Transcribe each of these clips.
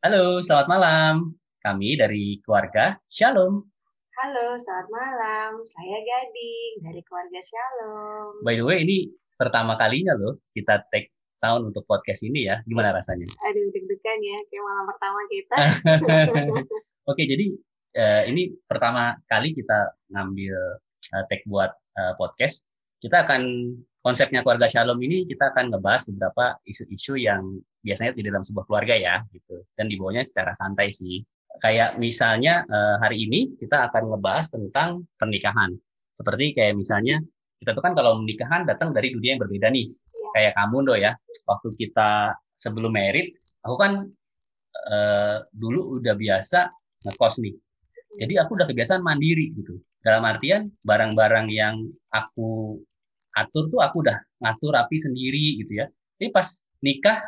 Halo, selamat malam. Kami dari keluarga Shalom. Halo, selamat malam. Saya Gading dari keluarga Shalom. By the way, ini pertama kalinya loh kita take sound untuk podcast ini ya. Gimana rasanya? Aduh, deg-degan ya, kayak malam pertama kita. Oke, jadi uh, ini pertama kali kita ngambil uh, take buat uh, podcast. Kita akan konsepnya keluarga Shalom ini kita akan ngebahas beberapa isu-isu yang biasanya tidak dalam sebuah keluarga ya gitu. Dan dibawanya secara santai sih. Kayak misalnya uh, hari ini kita akan ngebahas tentang pernikahan. Seperti kayak misalnya kita tuh kan kalau menikahan datang dari dunia yang berbeda nih. Ya. kayak kamu do ya. Waktu kita sebelum merit aku kan uh, dulu udah biasa ngekos nih. Jadi aku udah kebiasaan mandiri gitu. Dalam artian barang-barang yang aku atur tuh aku udah ngatur rapi sendiri gitu ya. Tapi pas nikah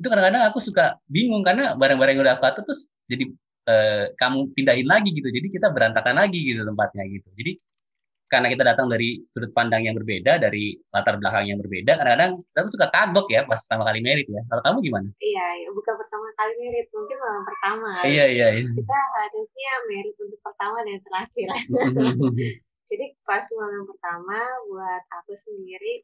itu kadang-kadang aku suka bingung karena barang-barang yang udah aku atur terus jadi eh, kamu pindahin lagi gitu. Jadi kita berantakan lagi gitu tempatnya gitu. Jadi karena kita datang dari sudut pandang yang berbeda dari latar belakang yang berbeda kadang-kadang kita tuh suka kagok ya pas pertama kali merit ya. Kalau kamu gimana? Iya ya, bukan pertama kali merit mungkin malam pertama. Iya iya, iya. kita harusnya merit untuk pertama dan terakhir jadi pas malam pertama buat aku sendiri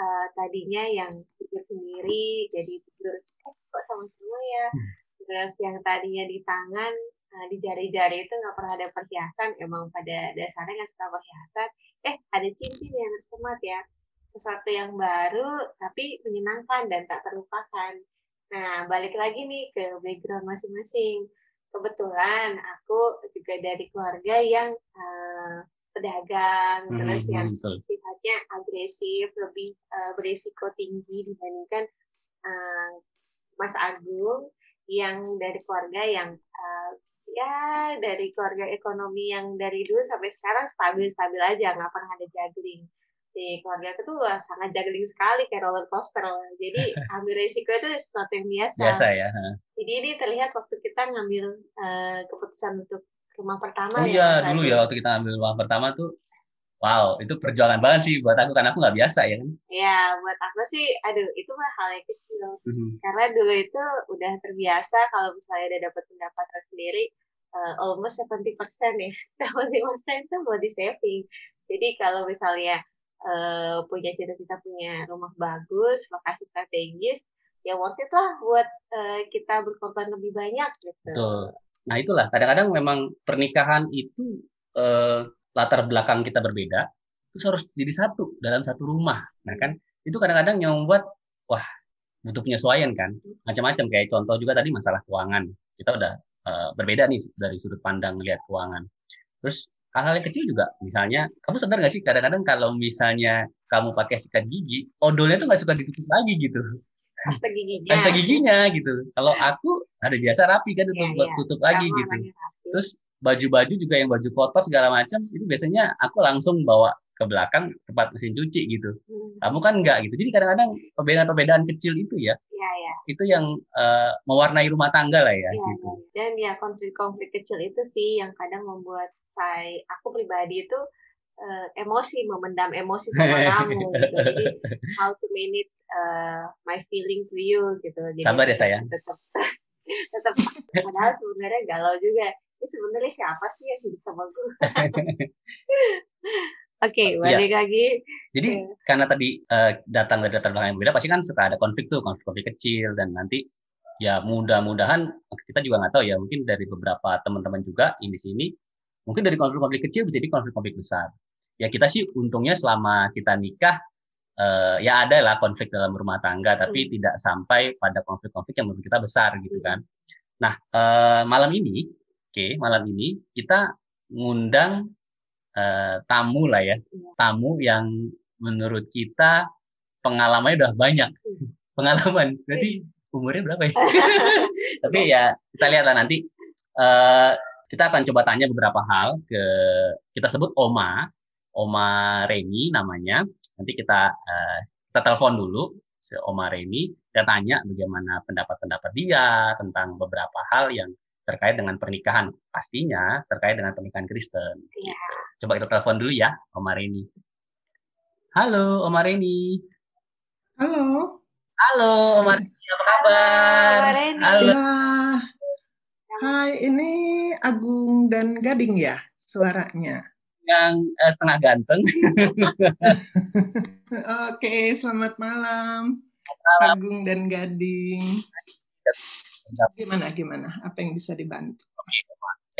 uh, tadinya yang tidur sendiri jadi tidur eh, kok sama semua ya? Hmm. terus yang tadinya di tangan uh, di jari-jari itu nggak pernah ada perhiasan emang pada dasarnya nggak suka perhiasan. Eh ada cincin yang tersemat ya sesuatu yang baru tapi menyenangkan dan tak terlupakan. Nah balik lagi nih ke background masing-masing. Kebetulan aku juga dari keluarga yang uh, pedagang hmm, terus yang betul. sifatnya agresif lebih uh, berisiko tinggi dibandingkan uh, Mas Agung yang dari keluarga yang uh, ya dari keluarga ekonomi yang dari dulu sampai sekarang stabil-stabil aja nggak pernah ada juggling. Di keluarga itu tuh sangat juggling sekali kayak roller coaster. Jadi ambil resiko itu sesuatu yang biasa. Biasa ya jadi ini terlihat waktu kita ngambil uh, keputusan untuk rumah pertama oh, ya, iya dulu ya waktu kita ambil rumah pertama tuh wow itu perjuangan banget sih buat aku karena aku nggak biasa ya. Kan Iya buat aku sih aduh itu mah hal yang kecil. Mm-hmm. karena dulu itu udah terbiasa kalau misalnya udah dapat pendapatan sendiri uh, almost 70% ya. 70% itu buat di saving. Jadi kalau misalnya uh, punya cita-cita punya rumah bagus lokasi strategis ya worth it lah buat uh, kita berkorban lebih banyak gitu. Betul. Nah itulah kadang-kadang memang pernikahan itu eh, latar belakang kita berbeda, itu harus jadi satu dalam satu rumah. Nah kan itu kadang-kadang yang membuat wah butuh penyesuaian kan, macam-macam kayak contoh juga tadi masalah keuangan. Kita udah eh, berbeda nih dari sudut pandang melihat keuangan. Terus hal-hal yang kecil juga, misalnya kamu sadar nggak sih kadang-kadang kalau misalnya kamu pakai sikat gigi, odolnya tuh nggak suka ditutup lagi gitu pasta giginya pasta giginya gitu kalau aku ada biasa rapi kan tutup ya, ya. tutup lagi Kamu gitu terus baju-baju juga yang baju kotor segala macam itu biasanya aku langsung bawa ke belakang tempat mesin cuci gitu hmm. kamu kan enggak gitu jadi kadang-kadang perbedaan-perbedaan kecil itu ya, ya, ya. itu yang uh, mewarnai rumah tangga lah ya, ya gitu. ya. dan ya konflik-konflik kecil itu sih yang kadang membuat saya aku pribadi itu uh, emosi, memendam emosi sama kamu. Gitu. Jadi how to manage uh, my feeling to you gitu. Jadi, Sabar ya sayang. Tetap tetap padahal sebenarnya galau juga. Ini sebenarnya siapa sih yang hidup sama gue? Oke, okay, iya. balik ya. lagi. Jadi karena tadi uh, datang dari latar belakang yang berbeda, pasti kan suka ada konflik tuh, konflik-konflik kecil dan nanti ya mudah-mudahan kita juga nggak tahu ya mungkin dari beberapa teman-teman juga ini sini mungkin dari konflik-konflik kecil menjadi konflik-konflik besar ya kita sih untungnya selama kita nikah uh, ya ada lah konflik dalam rumah tangga tapi hmm. tidak sampai pada konflik-konflik yang menurut kita besar gitu kan. Nah uh, malam ini, oke okay, malam ini kita ngundang uh, tamu lah ya, iya. tamu yang menurut kita pengalamannya udah banyak pengalaman. Jadi umurnya berapa ya? tapi ya kita lihat lah nanti. Uh, kita akan coba tanya beberapa hal ke kita sebut Oma Oma Reni namanya. Nanti kita uh, kita telepon dulu si Oma Reni dan tanya bagaimana pendapat-pendapat dia tentang beberapa hal yang terkait dengan pernikahan. Pastinya terkait dengan pernikahan Kristen. Ya. Gitu. Coba kita telepon dulu ya, Oma Reni. Halo, Oma Reni. Halo. Halo, Oma Reni. Apa kabar? Halo, Oma Reni. Halo. Ya, ini Agung dan Gading ya suaranya? Yang eh, setengah ganteng. Oke, selamat malam. malam. Agung dan Gading. Gimana gimana? Apa yang bisa dibantu? Oke,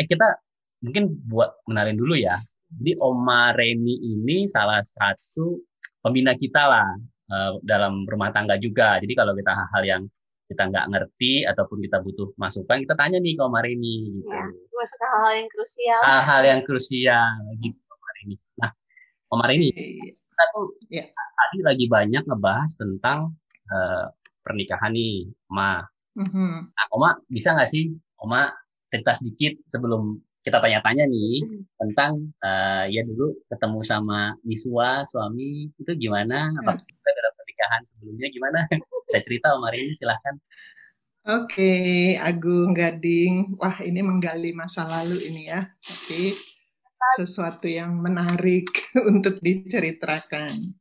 eh kita mungkin buat menalin dulu ya. Jadi Oma Reni ini salah satu pembina kita lah uh, dalam rumah tangga juga. Jadi kalau kita hal-hal yang kita nggak ngerti ataupun kita butuh masukan, kita tanya nih ke Oma Reni. Gitu. Ya, masuk ke hal-hal yang krusial. Hal-hal yang krusial gitu Oma Reni. Nah, Oma Reni, kita tuh ya. tadi lagi banyak ngebahas tentang uh, pernikahan nih, Oma. Mm-hmm. Nah, Oma bisa nggak sih, Oma cerita sedikit sebelum kita tanya-tanya nih hmm. tentang uh, ya dulu ketemu sama Miswa suami itu gimana? Apa hmm. kita dalam pernikahan sebelumnya gimana? Saya cerita Om ini silahkan. Oke, okay, Agung Gading. Wah, ini menggali masa lalu ini ya. Tapi sesuatu yang menarik untuk diceritakan.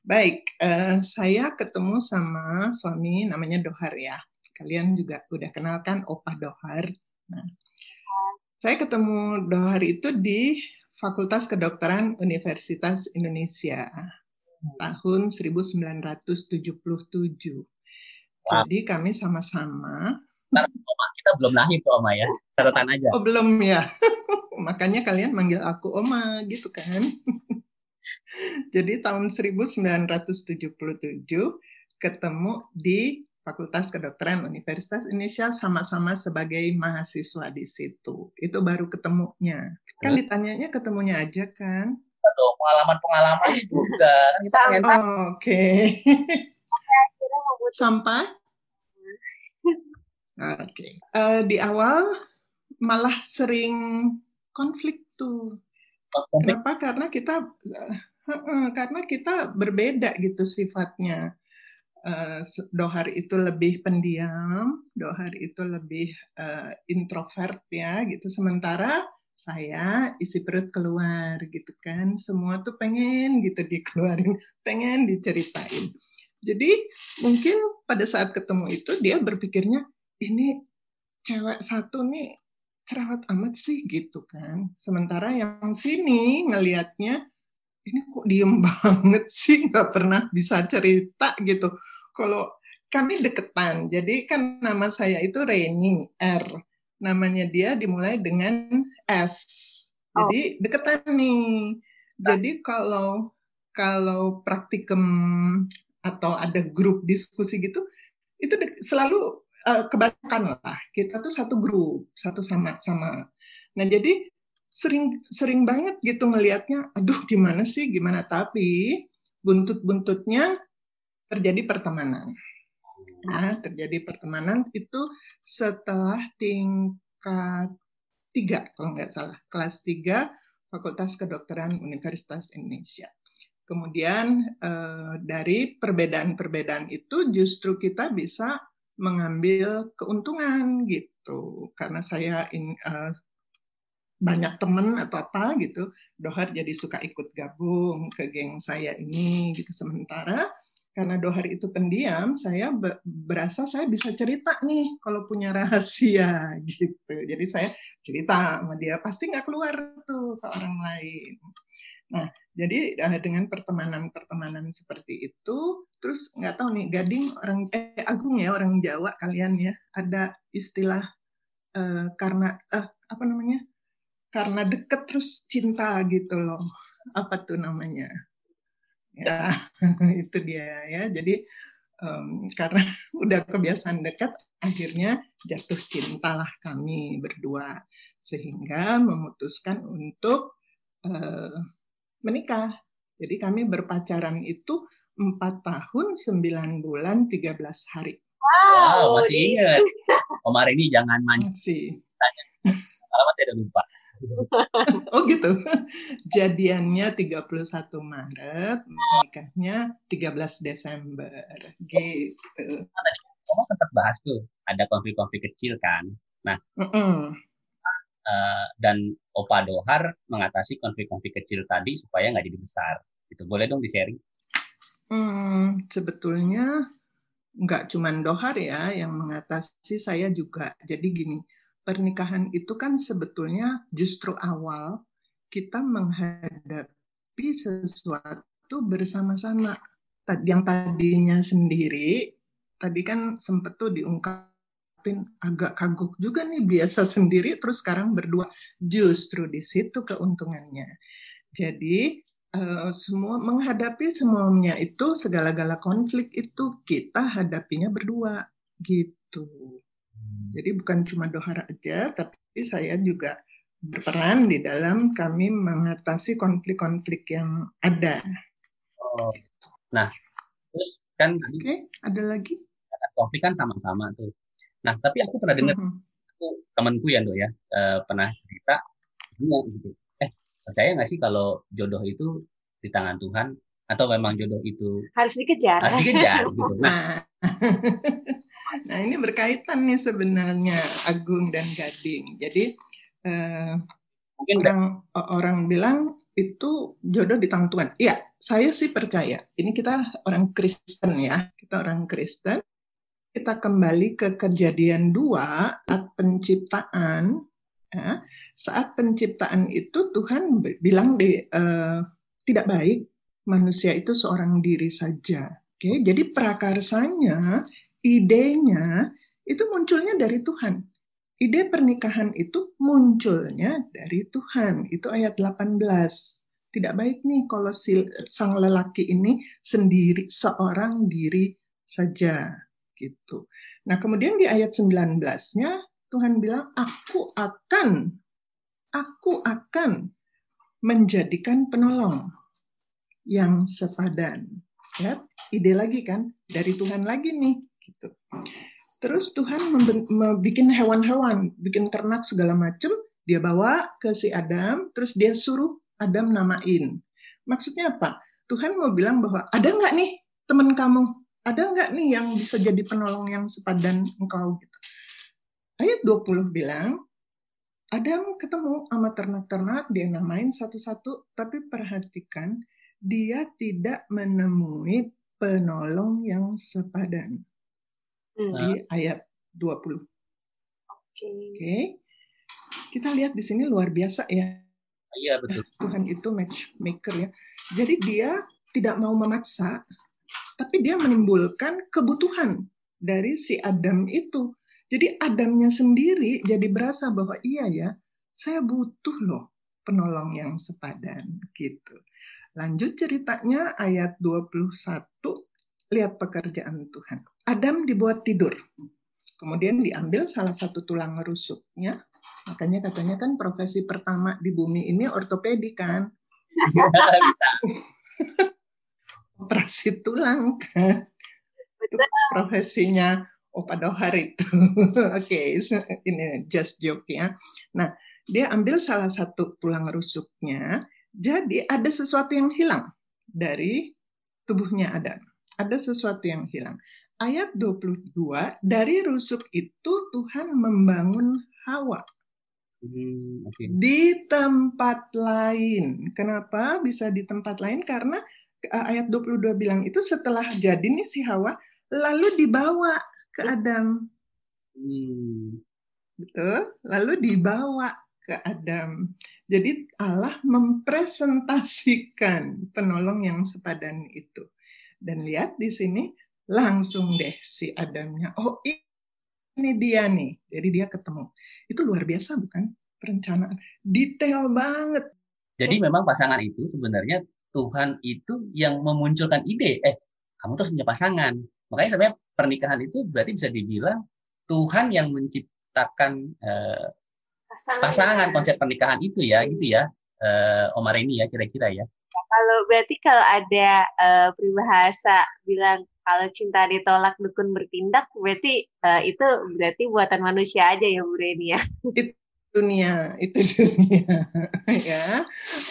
Baik, uh, saya ketemu sama suami namanya Dohar ya. Kalian juga udah kenal kan Opa Dohar. Nah, saya ketemu Dohar itu di Fakultas Kedokteran Universitas Indonesia tahun 1977. Wow. Jadi kami sama-sama. kita belum lahir tuh Oma ya, catatan aja. Oh belum ya, makanya kalian manggil aku Oma gitu kan. Jadi tahun 1977 ketemu di Fakultas Kedokteran Universitas Indonesia sama-sama sebagai mahasiswa di situ. Itu baru ketemunya. Kan ditanyanya ketemunya aja kan? Atau pengalaman-pengalaman juga. Kan oh, Oke. Okay. Sampai? Oke. Okay. Uh, eh, di awal malah sering konflik tuh. Konflik. Kenapa? Karena kita uh, karena kita berbeda gitu sifatnya uh, Dohar itu lebih pendiam, Dohar itu lebih uh, introvert ya gitu. Sementara saya isi perut keluar gitu kan. Semua tuh pengen gitu dikeluarin, pengen diceritain. Jadi mungkin pada saat ketemu itu dia berpikirnya ini cewek satu nih cerewet amat sih gitu kan. Sementara yang sini ngelihatnya ini kok diem banget sih nggak pernah bisa cerita gitu kalau kami deketan jadi kan nama saya itu Reni R namanya dia dimulai dengan S. Jadi oh. deketan nih. Jadi kalau kalau praktikum atau ada grup diskusi gitu itu selalu uh, kebanyakan lah. Kita tuh satu grup satu sama sama. Nah jadi sering sering banget gitu ngelihatnya aduh gimana sih gimana? Tapi buntut-buntutnya terjadi pertemanan nah terjadi pertemanan itu setelah tingkat tiga kalau nggak salah. Kelas tiga Fakultas Kedokteran Universitas Indonesia. Kemudian eh, dari perbedaan-perbedaan itu justru kita bisa mengambil keuntungan gitu. Karena saya in, uh, banyak temen atau apa gitu, Dohar jadi suka ikut gabung ke geng saya ini gitu. Sementara karena Dohar itu pendiam, saya berasa saya bisa cerita nih kalau punya rahasia gitu. Jadi saya cerita sama dia, pasti nggak keluar tuh ke orang lain. Nah, jadi eh, dengan pertemanan-pertemanan seperti itu, terus nggak tahu nih, Gading orang eh Agung ya orang Jawa kalian ya, ada istilah eh, karena eh, apa namanya karena deket terus cinta gitu loh. Apa tuh namanya? Ya, itu dia ya. Jadi um, karena udah kebiasaan dekat, akhirnya jatuh cintalah kami berdua sehingga memutuskan untuk uh, menikah. Jadi kami berpacaran itu empat tahun, sembilan bulan, tiga belas hari. Wow, wow masih ingat. Omar ini jangan mancing. Masih. Tanya. Kalau masih ada lupa. Oh gitu. Jadiannya 31 Maret, nikahnya 13 Desember. Gitu. Kamu sempat bahas tuh, ada konflik-konflik kecil kan. Nah, mm -mm. Uh, dan Opa Dohar mengatasi konflik-konflik kecil tadi supaya nggak jadi besar. Itu boleh dong di-sharing? Hmm, sebetulnya nggak cuma Dohar ya yang mengatasi saya juga. Jadi gini, pernikahan itu kan sebetulnya justru awal kita menghadapi sesuatu bersama-sama. Yang tadinya sendiri, tadi kan sempat tuh diungkapin agak kagok juga nih biasa sendiri terus sekarang berdua. Justru di situ keuntungannya. Jadi uh, semua menghadapi semuanya itu segala-gala konflik itu kita hadapinya berdua gitu. Jadi bukan cuma dohara aja, tapi saya juga berperan di dalam kami mengatasi konflik-konflik yang ada. Oh. Nah, terus kan Oke, okay, ada lagi? Konflik kan sama-sama tuh. Nah, tapi aku pernah dengar mm -hmm. aku temanku ya, Dok ya, uh, pernah cerita gitu. Eh, percaya nggak sih kalau jodoh itu di tangan Tuhan atau memang jodoh itu harus dikejar? Harus dikejar gitu. Nah, nah ini berkaitan nih sebenarnya Agung dan Gading. Jadi eh, Mungkin orang enggak. orang bilang itu jodoh di tangan Tuhan. Iya, saya sih percaya. Ini kita orang Kristen ya, kita orang Kristen. Kita kembali ke kejadian dua saat penciptaan. Ya, saat penciptaan itu Tuhan bilang di uh, tidak baik manusia itu seorang diri saja. Oke, jadi prakarsanya, idenya itu munculnya dari Tuhan ide pernikahan itu munculnya dari Tuhan. Itu ayat 18. Tidak baik nih kalau si, sang lelaki ini sendiri seorang diri saja gitu. Nah, kemudian di ayat 19-nya Tuhan bilang aku akan aku akan menjadikan penolong yang sepadan. Ya, ide lagi kan dari Tuhan lagi nih gitu. Terus Tuhan bikin hewan-hewan, bikin ternak segala macam, dia bawa ke si Adam, terus dia suruh Adam namain. Maksudnya apa? Tuhan mau bilang bahwa ada nggak nih teman kamu? Ada nggak nih yang bisa jadi penolong yang sepadan engkau? Gitu. Ayat 20 bilang, Adam ketemu sama ternak-ternak, dia namain satu-satu, tapi perhatikan, dia tidak menemui penolong yang sepadan hmm. di ayat 20. Oke. Okay. Okay. Kita lihat di sini luar biasa ya. Iya betul. Tuhan itu matchmaker ya. Jadi dia tidak mau memaksa, tapi dia menimbulkan kebutuhan dari si Adam itu. Jadi Adamnya sendiri jadi berasa bahwa iya ya, saya butuh loh penolong yang sepadan gitu. Lanjut ceritanya ayat 21, lihat pekerjaan Tuhan. Adam dibuat tidur. Kemudian diambil salah satu tulang rusuknya. Makanya katanya kan profesi pertama di bumi ini ortopedi kan. Operasi tulang kan. Itu profesinya Opa Dohar itu. Oke, okay, ini just joke ya. Nah, dia ambil salah satu tulang rusuknya. Jadi ada sesuatu yang hilang dari tubuhnya Adam. Ada sesuatu yang hilang ayat 22, dari rusuk itu Tuhan membangun Hawa. Hmm, okay. Di tempat lain. Kenapa bisa di tempat lain? Karena eh, ayat 22 bilang itu setelah jadi nih si Hawa, lalu dibawa ke Adam. Hmm. Betul? Lalu dibawa ke Adam. Jadi Allah mempresentasikan penolong yang sepadan itu. Dan lihat di sini langsung deh si Adamnya, oh ini dia nih. Jadi dia ketemu. Itu luar biasa bukan? Perencanaan. Detail banget. Jadi memang pasangan itu sebenarnya Tuhan itu yang memunculkan ide. Eh, kamu terus punya pasangan. Makanya sebenarnya pernikahan itu berarti bisa dibilang Tuhan yang menciptakan eh, pasangan, pasangan konsep pernikahan itu ya, gitu ya. Eh, Omar ini ya kira-kira ya. Kalau berarti kalau ada uh, peribahasa bilang kalau cinta ditolak dukun bertindak berarti uh, itu berarti buatan manusia aja ya Bu Reni ya. Itu dunia, itu dunia ya.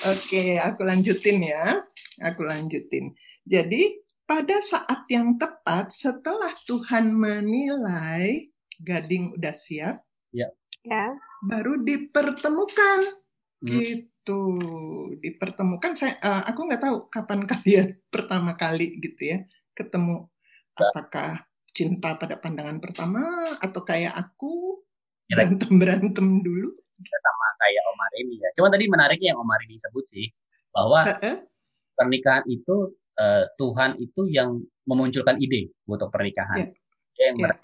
Oke, aku lanjutin ya. Aku lanjutin. Jadi pada saat yang tepat setelah Tuhan menilai gading udah siap, ya. Ya. Baru dipertemukan. Hmm. Gitu. Dipertemukan saya uh, aku nggak tahu kapan kalian pertama kali gitu ya ketemu apakah cinta pada pandangan pertama atau kayak aku berantem berantem dulu sama kayak Omar ini ya cuma tadi menariknya yang Omar ini sebut sih bahwa pernikahan itu uh, Tuhan itu yang memunculkan ide untuk pernikahan yeah. yang yeah.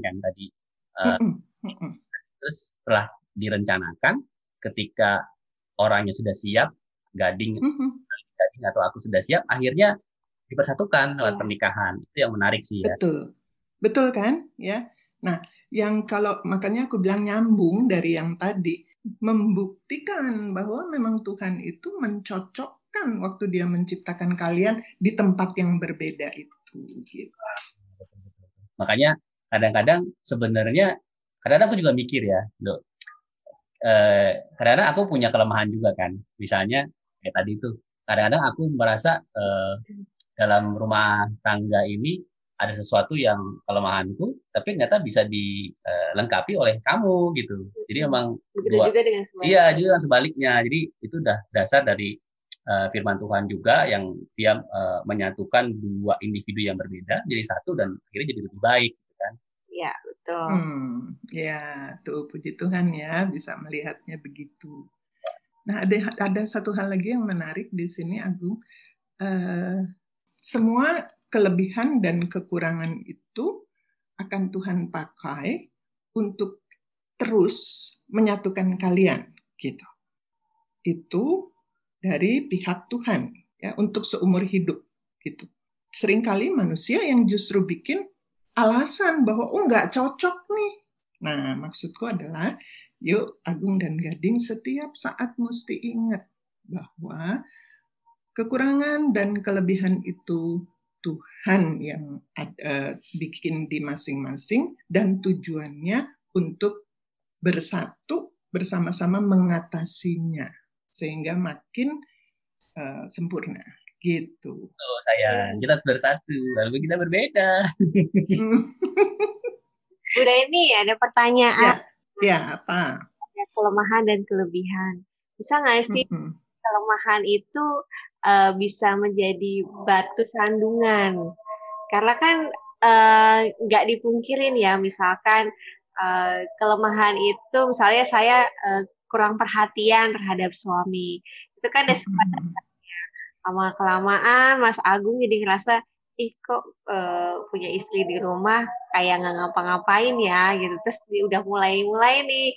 kan tadi uh, terus setelah direncanakan ketika orangnya sudah siap gading gading atau aku sudah siap akhirnya dipersatukan lewat iya. pernikahan. Itu yang menarik sih ya. Betul. Betul kan? Ya. Nah yang kalau makanya aku bilang nyambung dari yang tadi membuktikan bahwa memang Tuhan itu mencocokkan waktu dia menciptakan kalian di tempat yang berbeda itu gitu. Makanya kadang-kadang sebenarnya kadang-kadang aku juga mikir ya, Dok. Eh, kadang-kadang aku punya kelemahan juga kan. Misalnya kayak tadi itu, kadang-kadang aku merasa eh, dalam rumah tangga ini ada sesuatu yang kelemahanku, tapi ternyata bisa dilengkapi oleh kamu gitu. Jadi memang Begitu dua, juga dengan sebaliknya. Iya, juga sebaliknya. Jadi itu udah dasar dari uh, firman Tuhan juga yang dia uh, menyatukan dua individu yang berbeda jadi satu dan akhirnya jadi lebih baik gitu kan. Iya, betul. Hmm, ya, tuh puji Tuhan ya bisa melihatnya begitu. Nah, ada ada satu hal lagi yang menarik di sini Agung. Uh, semua kelebihan dan kekurangan itu akan Tuhan pakai untuk terus menyatukan kalian gitu. Itu dari pihak Tuhan ya untuk seumur hidup gitu. Seringkali manusia yang justru bikin alasan bahwa oh nggak cocok nih. Nah, maksudku adalah yuk Agung dan Gading setiap saat mesti ingat bahwa kekurangan dan kelebihan itu Tuhan yang ada, bikin di masing-masing dan tujuannya untuk bersatu bersama-sama mengatasinya sehingga makin uh, sempurna gitu. Oh sayang, kita bersatu lalu kita berbeda. Udah ini ada pertanyaan. Ya, ya apa? Ada kelemahan dan kelebihan. Bisa nggak sih mm -hmm. kelemahan itu uh, bisa menjadi batu sandungan. Karena kan eh, nggak uh, dipungkirin ya, misalkan uh, kelemahan itu, misalnya saya uh, kurang perhatian terhadap suami, itu kan ada sebenarnya. Sama kelamaan, Mas Agung jadi ngerasa, ih kok uh, punya istri di rumah kayak nggak ngapa-ngapain ya gitu terus udah mulai-mulai nih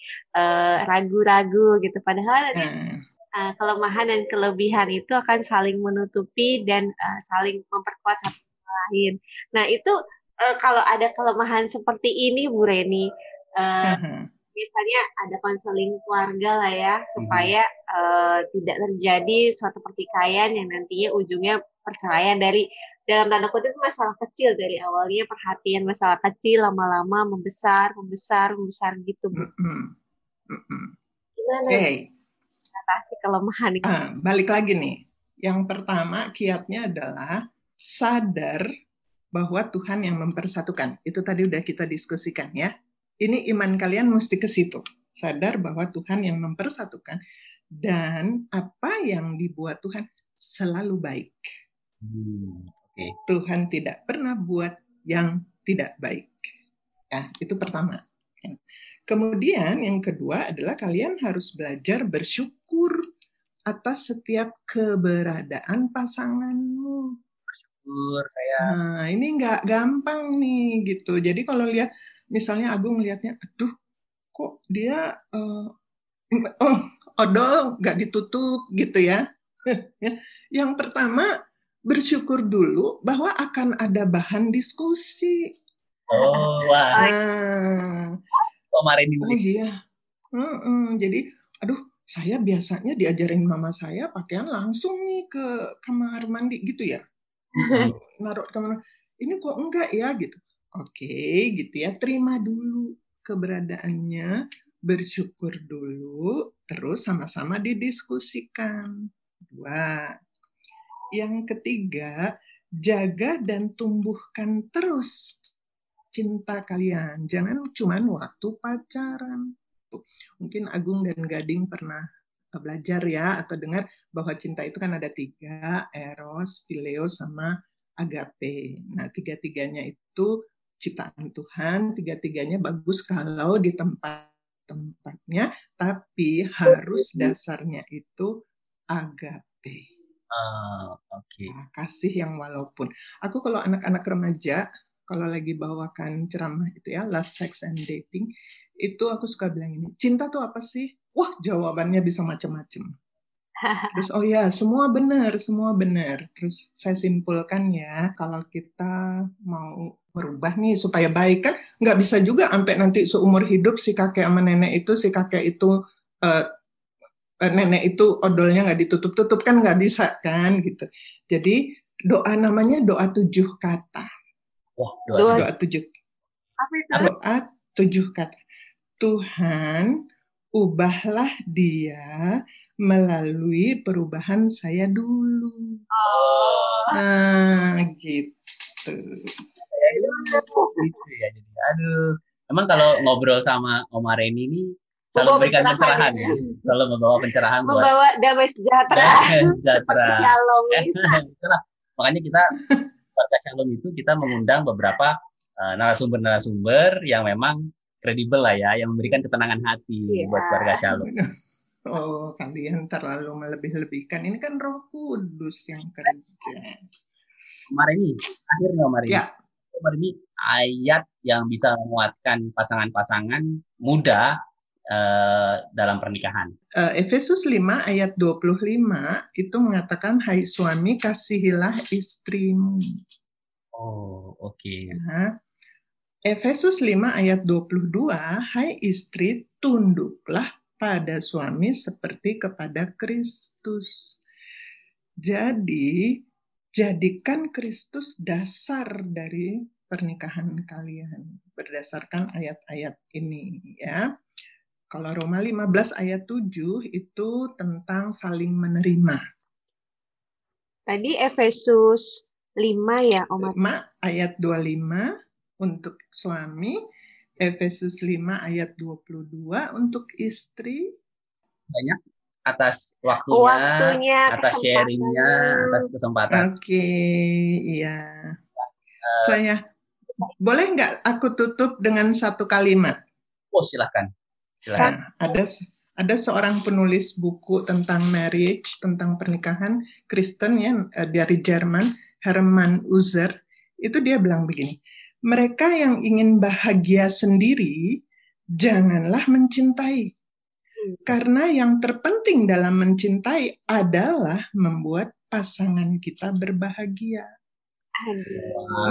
ragu-ragu uh, gitu padahal hmm uh, kelemahan dan kelebihan itu akan saling menutupi dan uh, saling memperkuat satu sama lain. Nah itu uh, kalau ada kelemahan seperti ini Bu Reni, uh, uh-huh. Biasanya ada konseling keluarga lah ya supaya uh, tidak terjadi suatu pertikaian yang nantinya ujungnya perceraian dari dalam tanda kutip masalah kecil dari awalnya perhatian masalah kecil lama-lama membesar membesar membesar gitu bu. Gimana? Hey, kelemahan? Uh, balik lagi nih. Yang pertama kiatnya adalah sadar bahwa Tuhan yang mempersatukan. Itu tadi udah kita diskusikan ya. Ini iman kalian mesti ke situ. Sadar bahwa Tuhan yang mempersatukan dan apa yang dibuat Tuhan selalu baik. Hmm, okay. Tuhan tidak pernah buat yang tidak baik. Ya, itu pertama. Kemudian yang kedua adalah kalian harus belajar bersyukur atas setiap keberadaan pasanganmu. Bersyukur saya. Nah, ini nggak gampang nih gitu. Jadi kalau lihat misalnya Agung melihatnya, aduh kok dia uh, oh odol nggak ditutup gitu ya. Yang pertama bersyukur dulu bahwa akan ada bahan diskusi. Oh, wah. Nah, kemarin ini. Oh iya. Hmm, hmm. Jadi, aduh, saya biasanya diajarin mama saya pakaian langsung nih ke kamar mandi gitu ya. Naruh kamar. Ini kok enggak ya gitu. Oke, gitu ya. Terima dulu keberadaannya, bersyukur dulu, terus sama-sama didiskusikan. Dua. Yang ketiga, jaga dan tumbuhkan terus cinta kalian. Jangan cuma waktu pacaran. Mungkin Agung dan Gading pernah eh, belajar ya atau dengar bahwa cinta itu kan ada tiga, eros, phileo, sama agape. Nah, tiga-tiganya itu ciptaan Tuhan, tiga-tiganya bagus kalau ditempatkan tempatnya, tapi harus dasarnya itu agape. Uh, Oke. Okay. Nah, kasih yang walaupun. Aku kalau anak-anak remaja, kalau lagi bawakan ceramah itu ya, love, sex, and dating, itu aku suka bilang ini, cinta tuh apa sih? Wah, jawabannya bisa macam-macam. Terus oh ya semua benar, semua benar. Terus saya simpulkan ya kalau kita mau merubah nih supaya baik kan nggak bisa juga sampai nanti seumur hidup si kakek sama nenek itu si kakek itu uh, nenek itu odolnya nggak ditutup-tutup kan nggak bisa kan gitu. Jadi doa namanya doa tujuh kata. Wah, doa, doa tujuh. Apa itu? Doa tujuh kata. Tuhan ubahlah dia melalui perubahan saya dulu. Oh. Nah, gitu. Gitu ya, jadi aduh. Emang kalau ngobrol sama Om Reni ini selalu memberikan pencerahan ya. Selalu membawa pencerahan membawa buat damai sejahtera. Sejahtera. Shalom. itulah. Makanya kita pada Shalom itu kita mengundang beberapa uh, narasumber-narasumber yang memang kredibel lah ya, yang memberikan ketenangan hati yeah. buat keluarga Shalom. Oh, kalian terlalu melebih-lebihkan. Ini kan Roh Kudus yang kerja. Kemarin ini, akhirnya kemarin ya. Ini ayat yang bisa menguatkan pasangan-pasangan muda uh, dalam pernikahan. Uh, Efesus 5 ayat 25 itu mengatakan, Hai suami, kasihilah istrimu. Oh, oke. Okay. Ya. Efesus 5 ayat 22, Hai istri, tunduklah pada suami seperti kepada Kristus. Jadi, jadikan Kristus dasar dari pernikahan kalian berdasarkan ayat-ayat ini ya. Kalau Roma 15 ayat 7 itu tentang saling menerima. Tadi Efesus 5 ya, Om. 5 ayat 25 untuk suami, Efesus 5 ayat 22 untuk istri. Banyak atas waktunya, waktunya atas sharingnya, atas kesempatan. Oke, okay, iya. Uh, Saya boleh nggak aku tutup dengan satu kalimat? Oh silahkan. silahkan. Nah, ada ada seorang penulis buku tentang marriage, tentang pernikahan Kristen ya eh, dari Jerman, Herman Uzer. Itu dia bilang begini, mereka yang ingin bahagia sendiri, janganlah mencintai. Karena yang terpenting dalam mencintai adalah membuat pasangan kita berbahagia.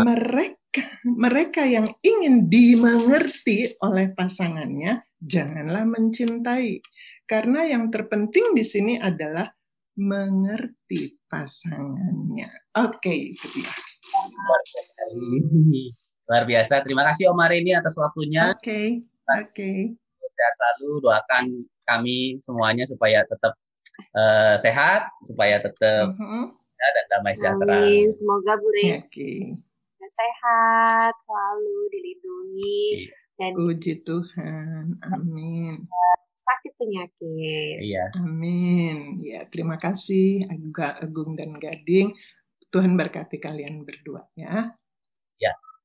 Mereka mereka yang ingin dimengerti oleh pasangannya, janganlah mencintai. Karena yang terpenting di sini adalah mengerti pasangannya. Oke, okay, itu dia. Luar biasa. Terima kasih Om ini atas waktunya. Oke. Okay. Oke. Okay. Saya selalu doakan kami semuanya supaya tetap uh, sehat, supaya tetap uh -huh. ya, dan damai sejahtera. Amin. Semoga Bu Reni okay. sehat, selalu dilindungi. Okay. Dan Puji Tuhan. Amin. Sakit penyakit. Iya. Amin. Ya, terima kasih Agung dan Gading. Tuhan berkati kalian berdua ya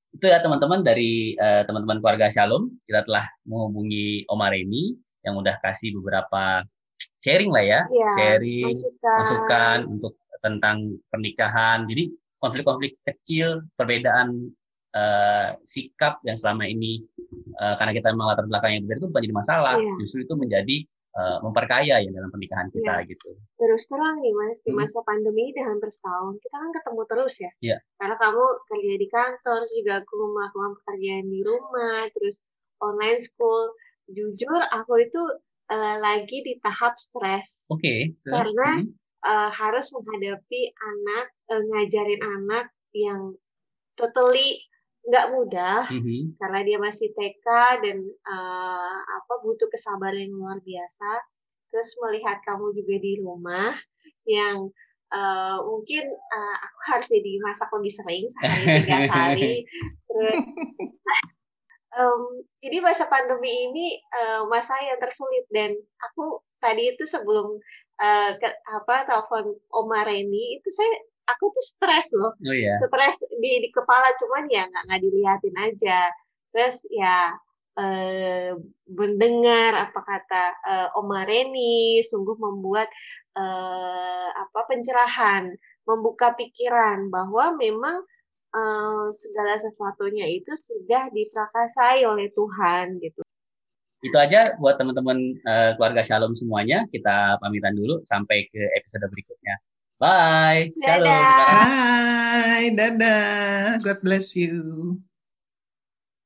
itu ya teman-teman dari uh, teman-teman keluarga Shalom kita telah menghubungi Omar Reni yang udah kasih beberapa sharing lah ya, ya sharing masukan. masukan untuk tentang pernikahan jadi konflik-konflik kecil perbedaan uh, sikap yang selama ini uh, karena kita memang latar belakang yang berbeda itu bukan jadi masalah ya. justru itu menjadi uh, memperkaya ya dalam pernikahan kita ya. gitu. Terus terang nih mas di hmm. masa hmm. pandemi ini hampir setahun kita kan ketemu terus ya. Iya. Karena kamu kerja di kantor juga aku melakukan pekerjaan di rumah terus online school. Jujur aku itu uh, lagi di tahap stres. Oke. Okay. Karena hmm. uh, harus menghadapi anak uh, ngajarin anak yang totally nggak mudah mm-hmm. karena dia masih TK dan uh, apa butuh kesabaran yang luar biasa. Terus melihat kamu juga di rumah yang uh, mungkin uh, aku harus jadi masak lebih sering sehari tiga kali. Terus um, jadi masa pandemi ini uh, masa yang tersulit dan aku tadi itu sebelum uh, ke, apa telepon Oma Reni itu saya aku tuh stres loh oh, iya. stres di, di kepala cuman ya nggak nggak dilihatin aja terus ya uh, mendengar apa kata uh, Oma Reni sungguh membuat uh, apa pencerahan, membuka pikiran bahwa memang uh, segala sesuatunya itu sudah diprakasai oleh Tuhan gitu. Itu aja buat teman-teman uh, keluarga Shalom semuanya. Kita pamitan dulu sampai ke episode berikutnya. Bye. Shalom. Bye. Dadah. God bless you.